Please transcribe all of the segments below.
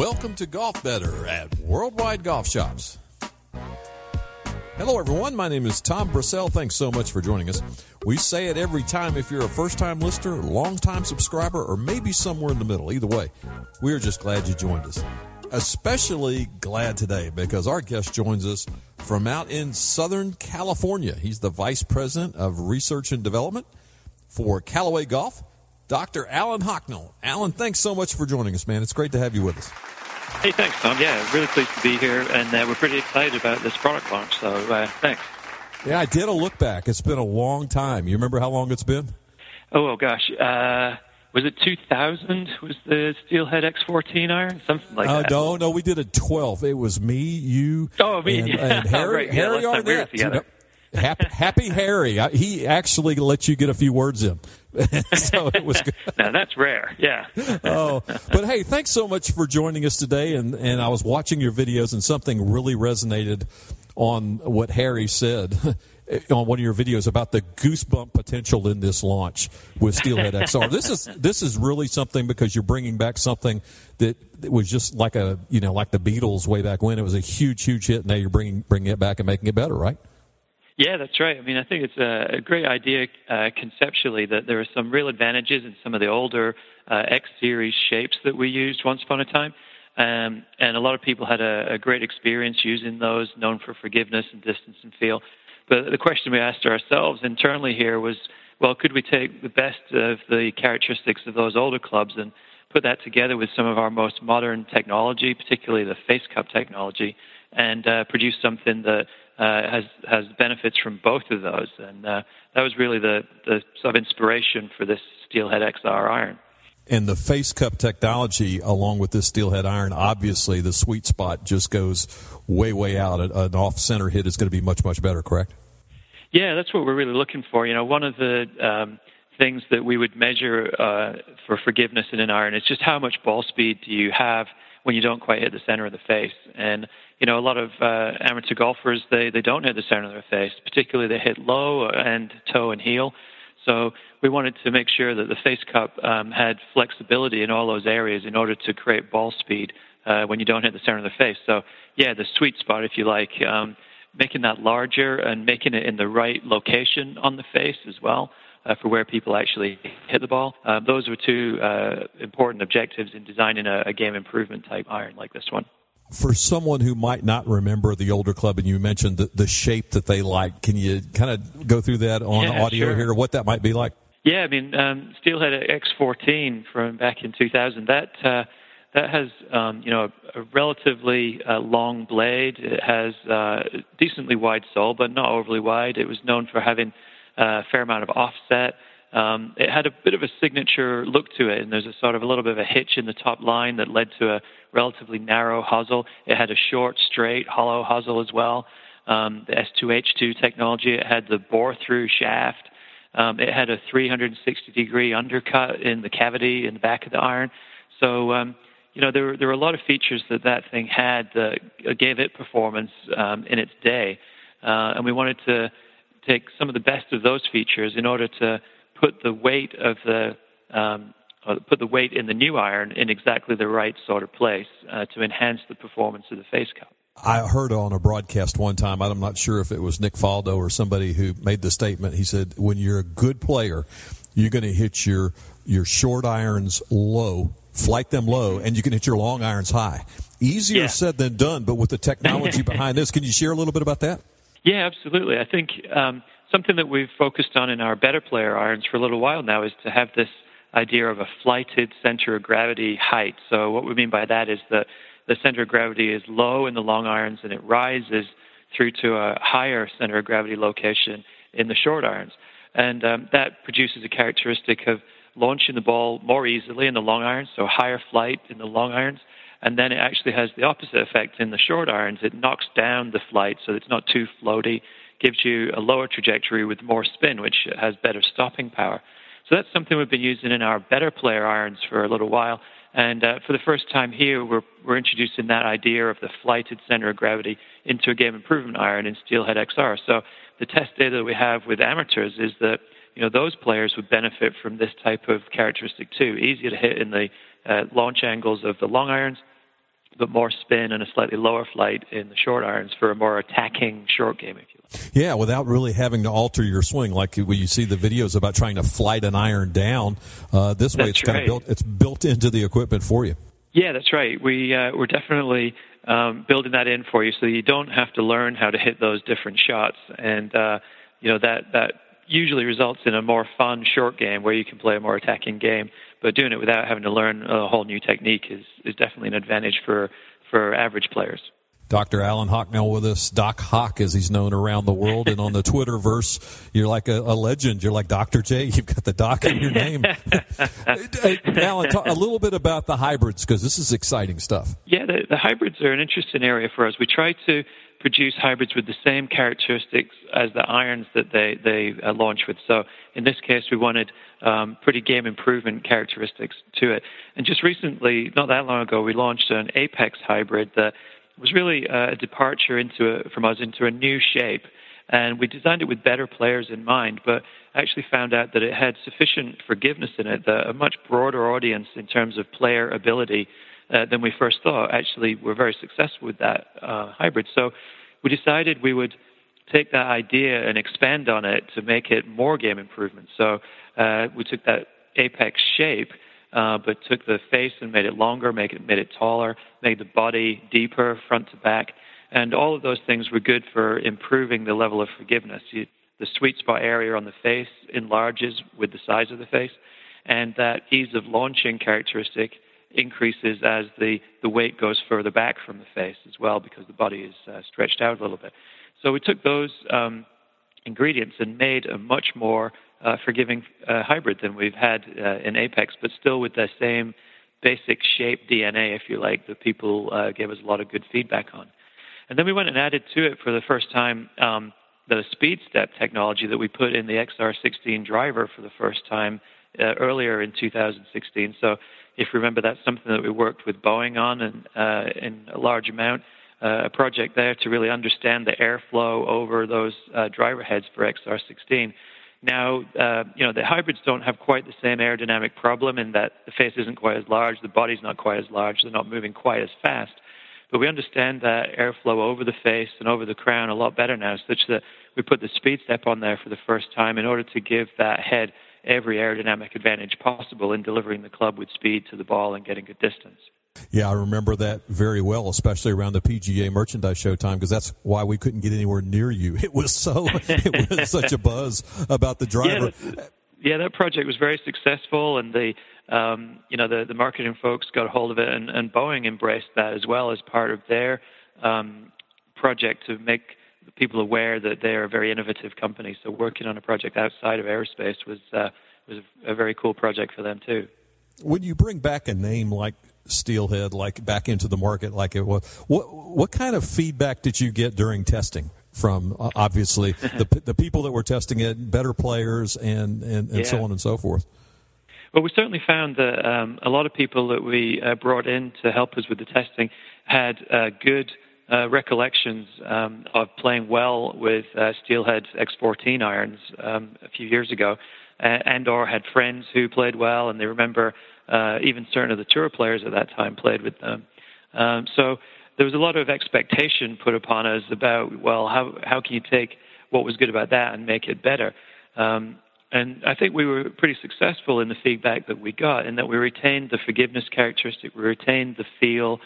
Welcome to Golf Better at Worldwide Golf Shops. Hello, everyone. My name is Tom Brissell. Thanks so much for joining us. We say it every time if you're a first time listener, long time subscriber, or maybe somewhere in the middle. Either way, we are just glad you joined us. Especially glad today because our guest joins us from out in Southern California. He's the Vice President of Research and Development for Callaway Golf, Dr. Alan Hocknell. Alan, thanks so much for joining us, man. It's great to have you with us. Hey, thanks, Tom. Yeah, really pleased to be here, and uh, we're pretty excited about this product launch. So, uh, thanks. Yeah, I did a look back. It's been a long time. You remember how long it's been? Oh, oh gosh. Uh, was it 2000? Was the Steelhead X14 iron? Something like uh, that. No, no, we did a 12. It was me, you, oh, me. and, and Harry, right. Harry yeah, Arnett. We happy, happy Harry. He actually let you get a few words in. so it was good. now that's rare. Yeah. oh, but hey, thanks so much for joining us today. And and I was watching your videos, and something really resonated on what Harry said on one of your videos about the goosebump potential in this launch with Steelhead XR. this is this is really something because you're bringing back something that was just like a you know like the Beatles way back when. It was a huge huge hit. Now you're bringing bringing it back and making it better, right? Yeah, that's right. I mean, I think it's a, a great idea uh, conceptually that there are some real advantages in some of the older uh, X series shapes that we used once upon a time. Um, and a lot of people had a, a great experience using those, known for forgiveness and distance and feel. But the question we asked ourselves internally here was, well, could we take the best of the characteristics of those older clubs and put that together with some of our most modern technology, particularly the face cup technology, and uh, produce something that uh, has has benefits from both of those, and uh, that was really the the sort of inspiration for this Steelhead XR iron. And the face cup technology, along with this steelhead iron, obviously the sweet spot just goes way, way out. An off center hit is going to be much, much better, correct? Yeah, that's what we're really looking for. You know, one of the um, things that we would measure uh, for forgiveness in an iron is just how much ball speed do you have when you don't quite hit the center of the face. And you know, a lot of uh, amateur golfers they they don't hit the center of their face, particularly they hit low and toe and heel. So we wanted to make sure that the face cup um, had flexibility in all those areas in order to create ball speed uh, when you don't hit the center of the face. So yeah, the sweet spot, if you like, um, making that larger and making it in the right location on the face as well. Uh, for where people actually hit the ball. Uh, those were two uh, important objectives in designing a, a game improvement type iron like this one for someone who might not remember the older club, and you mentioned the, the shape that they like, can you kind of go through that on yeah, audio sure. here, what that might be like? Yeah, I mean, um, Steelhead X14 from back in 2000, that uh, that has um, you know a, a relatively uh, long blade. It has uh, decently wide sole, but not overly wide. It was known for having a fair amount of offset. Um, it had a bit of a signature look to it, and there's a sort of a little bit of a hitch in the top line that led to a relatively narrow hosel. It had a short, straight, hollow hosel as well. Um, the S2H2 technology, it had the bore-through shaft. Um, it had a 360 degree undercut in the cavity in the back of the iron. So, um, you know, there, there were a lot of features that that thing had that gave it performance um, in its day. Uh, and we wanted to take some of the best of those features in order to put the weight of the um, put the weight in the new iron in exactly the right sort of place uh, to enhance the performance of the face cup. I heard on a broadcast one time, I'm not sure if it was Nick Faldo or somebody who made the statement. He said, when you're a good player, you're going to hit your, your short irons low, flight them low, and you can hit your long irons high. Easier yeah. said than done, but with the technology behind this, can you share a little bit about that? Yeah, absolutely. I think um, something that we've focused on in our better player irons for a little while now is to have this idea of a flighted center of gravity height. So what we mean by that is that the center of gravity is low in the long irons and it rises through to a higher center of gravity location in the short irons. And um, that produces a characteristic of launching the ball more easily in the long irons, so higher flight in the long irons. And then it actually has the opposite effect in the short irons. It knocks down the flight so it's not too floaty gives you a lower trajectory with more spin, which has better stopping power. So that's something we've been using in our better player irons for a little while. And uh, for the first time here, we're, we're introducing that idea of the flighted center of gravity into a game improvement iron in Steelhead XR. So the test data that we have with amateurs is that you know those players would benefit from this type of characteristic too. Easier to hit in the uh, launch angles of the long irons, but more spin and a slightly lower flight in the short irons for a more attacking short game, if you like. Yeah, without really having to alter your swing, like when you see the videos about trying to flight an iron down. Uh, this way, that's it's right. kind of built. It's built into the equipment for you. Yeah, that's right. We uh, we're definitely um, building that in for you, so you don't have to learn how to hit those different shots, and uh, you know that that usually results in a more fun short game where you can play a more attacking game. But doing it without having to learn a whole new technique is, is definitely an advantage for, for average players. Dr. Alan Hocknell with us, Doc Hock, as he's known around the world. And on the Twitterverse, you're like a, a, legend. You're like Dr. J. You've got the doc in your name. Alan, talk a little bit about the hybrids because this is exciting stuff. Yeah, the, the hybrids are an interesting area for us. We try to produce hybrids with the same characteristics as the irons that they, they uh, launch with. So in this case, we wanted um, pretty game improvement characteristics to it. And just recently, not that long ago, we launched an Apex hybrid that was really uh, a departure into a, from us into a new shape. And we designed it with better players in mind, but actually found out that it had sufficient forgiveness in it, that a much broader audience in terms of player ability uh, than we first thought. Actually, we're very successful with that uh, hybrid. So we decided we would take that idea and expand on it to make it more game improvement. So uh, we took that apex shape, uh, but took the face and made it longer, made it, made it taller, made the body deeper, front to back. And all of those things were good for improving the level of forgiveness. You, the sweet spot area on the face enlarges with the size of the face, and that ease of launching characteristic increases as the, the weight goes further back from the face as well because the body is uh, stretched out a little bit. So we took those um, ingredients and made a much more uh, forgiving uh, hybrid than we've had uh, in Apex, but still with the same basic shape DNA, if you like, that people uh, gave us a lot of good feedback on. And then we went and added to it for the first time um, the speed step technology that we put in the XR16 driver for the first time uh, earlier in 2016. So if you remember, that's something that we worked with Boeing on and uh, in a large amount. Uh, a project there to really understand the airflow over those uh, driver heads for XR16. Now, uh, you know, the hybrids don't have quite the same aerodynamic problem in that the face isn't quite as large, the body's not quite as large, they're not moving quite as fast. But we understand that airflow over the face and over the crown a lot better now, such that we put the speed step on there for the first time in order to give that head every aerodynamic advantage possible in delivering the club with speed to the ball and getting good distance. Yeah, I remember that very well, especially around the PGA merchandise show time, because that's why we couldn't get anywhere near you. It was so, it was such a buzz about the driver. Yeah, yeah, that project was very successful, and the, um, you know, the, the marketing folks got a hold of it, and, and Boeing embraced that as well as part of their um, project to make people aware that they're a very innovative company. So working on a project outside of aerospace was uh, was a very cool project for them too. When you bring back a name like Steelhead, like back into the market, like it was, what what kind of feedback did you get during testing? From uh, obviously the the people that were testing it, better players, and and, and yeah. so on and so forth. Well, we certainly found that um, a lot of people that we uh, brought in to help us with the testing had uh, good uh, recollections um, of playing well with uh, Steelhead X14 irons um, a few years ago, and, and or had friends who played well, and they remember uh, even certain of the tour players at that time played with them. Um, so there was a lot of expectation put upon us about well, how how can you take what was good about that and make it better? Um, and I think we were pretty successful in the feedback that we got, in that we retained the forgiveness characteristic, we retained the feel,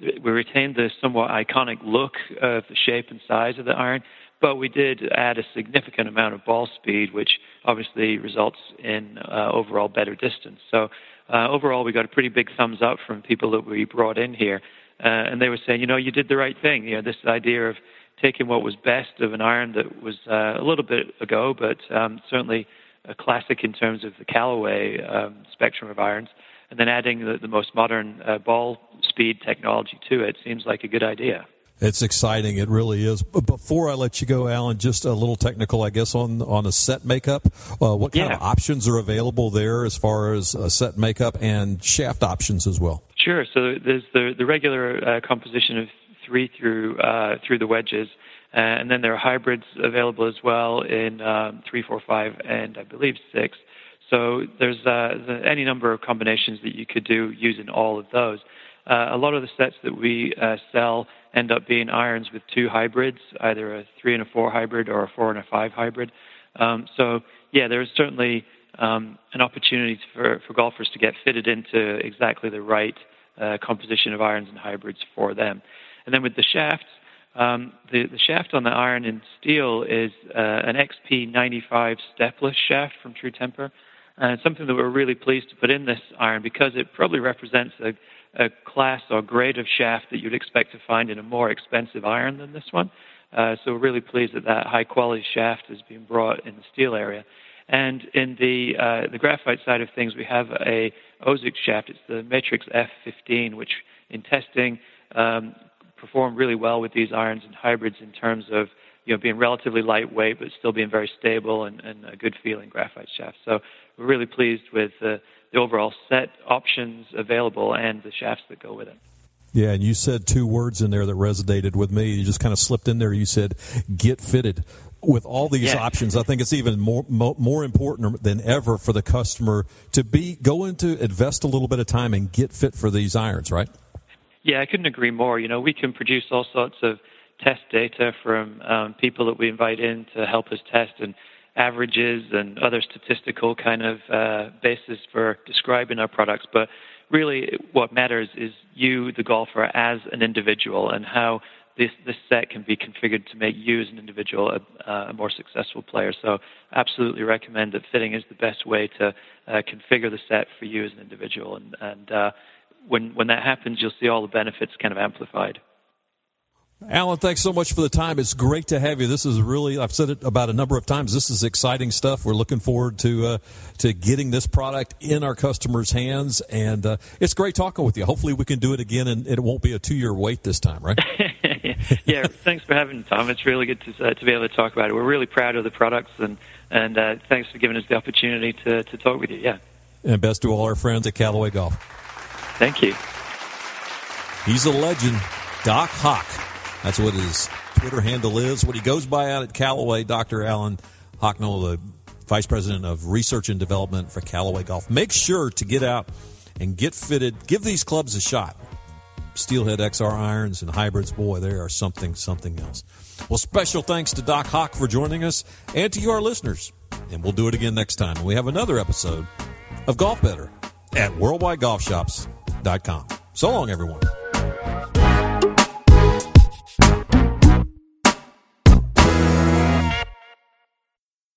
we retained the somewhat iconic look of the shape and size of the iron, but we did add a significant amount of ball speed, which obviously results in uh, overall better distance. So uh, overall, we got a pretty big thumbs up from people that we brought in here, uh, and they were saying, you know, you did the right thing. You know, this idea of taking what was best of an iron that was uh, a little bit ago, but um, certainly a classic in terms of the Callaway um, spectrum of irons, and then adding the, the most modern uh, ball speed technology to it seems like a good idea. It's exciting. It really is. But before I let you go, Alan, just a little technical, I guess, on on a set makeup. Uh, what kind yeah. of options are available there as far as a set makeup and shaft options as well? Sure. So there's the the regular uh, composition of three through uh, through the wedges, uh, and then there are hybrids available as well in um, three, four, five, and I believe six. So there's uh, any number of combinations that you could do using all of those. Uh, a lot of the sets that we uh, sell end up being irons with two hybrids, either a three and a four hybrid or a four and a five hybrid. Um, so yeah, there's certainly um, an opportunity for, for golfers to get fitted into exactly the right uh, composition of irons and hybrids for them. And then with the shafts, um, the, the shaft on the iron in steel is uh, an XP95 stepless shaft from True Temper. And something that we're really pleased to put in this iron because it probably represents a, a class or grade of shaft that you'd expect to find in a more expensive iron than this one. Uh, so we're really pleased that that high quality shaft has been brought in the steel area. And in the uh, the graphite side of things, we have a OZIK shaft. It's the Matrix F15, which in testing um, performed really well with these irons and hybrids in terms of you know being relatively lightweight but still being very stable and, and a good feeling graphite shaft. So we're really pleased with uh, the overall set options available and the shafts that go with it. Yeah, and you said two words in there that resonated with me. You just kind of slipped in there. You said "get fitted." With all these yeah. options, I think it's even more more important than ever for the customer to be go into invest a little bit of time and get fit for these irons, right? Yeah, I couldn't agree more. You know, we can produce all sorts of test data from um, people that we invite in to help us test and averages and other statistical kind of uh, basis for describing our products. But really, what matters is you, the golfer, as an individual, and how this this set can be configured to make you as an individual a, a more successful player. So, absolutely recommend that fitting is the best way to uh, configure the set for you as an individual. And, and uh, when when that happens, you'll see all the benefits kind of amplified. Alan, thanks so much for the time. It's great to have you. This is really, I've said it about a number of times. This is exciting stuff. We're looking forward to uh, to getting this product in our customers' hands, and uh, it's great talking with you. Hopefully, we can do it again, and it won't be a two year wait this time, right? yeah, thanks for having me, Tom. It's really good to uh, to be able to talk about it. We're really proud of the products, and and uh, thanks for giving us the opportunity to to talk with you. Yeah, and best to all our friends at Callaway Golf. Thank you. He's a legend, Doc Hock. That's what his Twitter handle is. What he goes by out at Callaway, Dr. Alan Hocknell, the Vice President of Research and Development for Callaway Golf. Make sure to get out and get fitted. Give these clubs a shot. Steelhead XR irons and hybrids, boy, they are something, something else. Well, special thanks to Doc Hock for joining us and to you, our listeners. And we'll do it again next time. We have another episode of Golf Better at worldwidegolfshops.com. So long, everyone.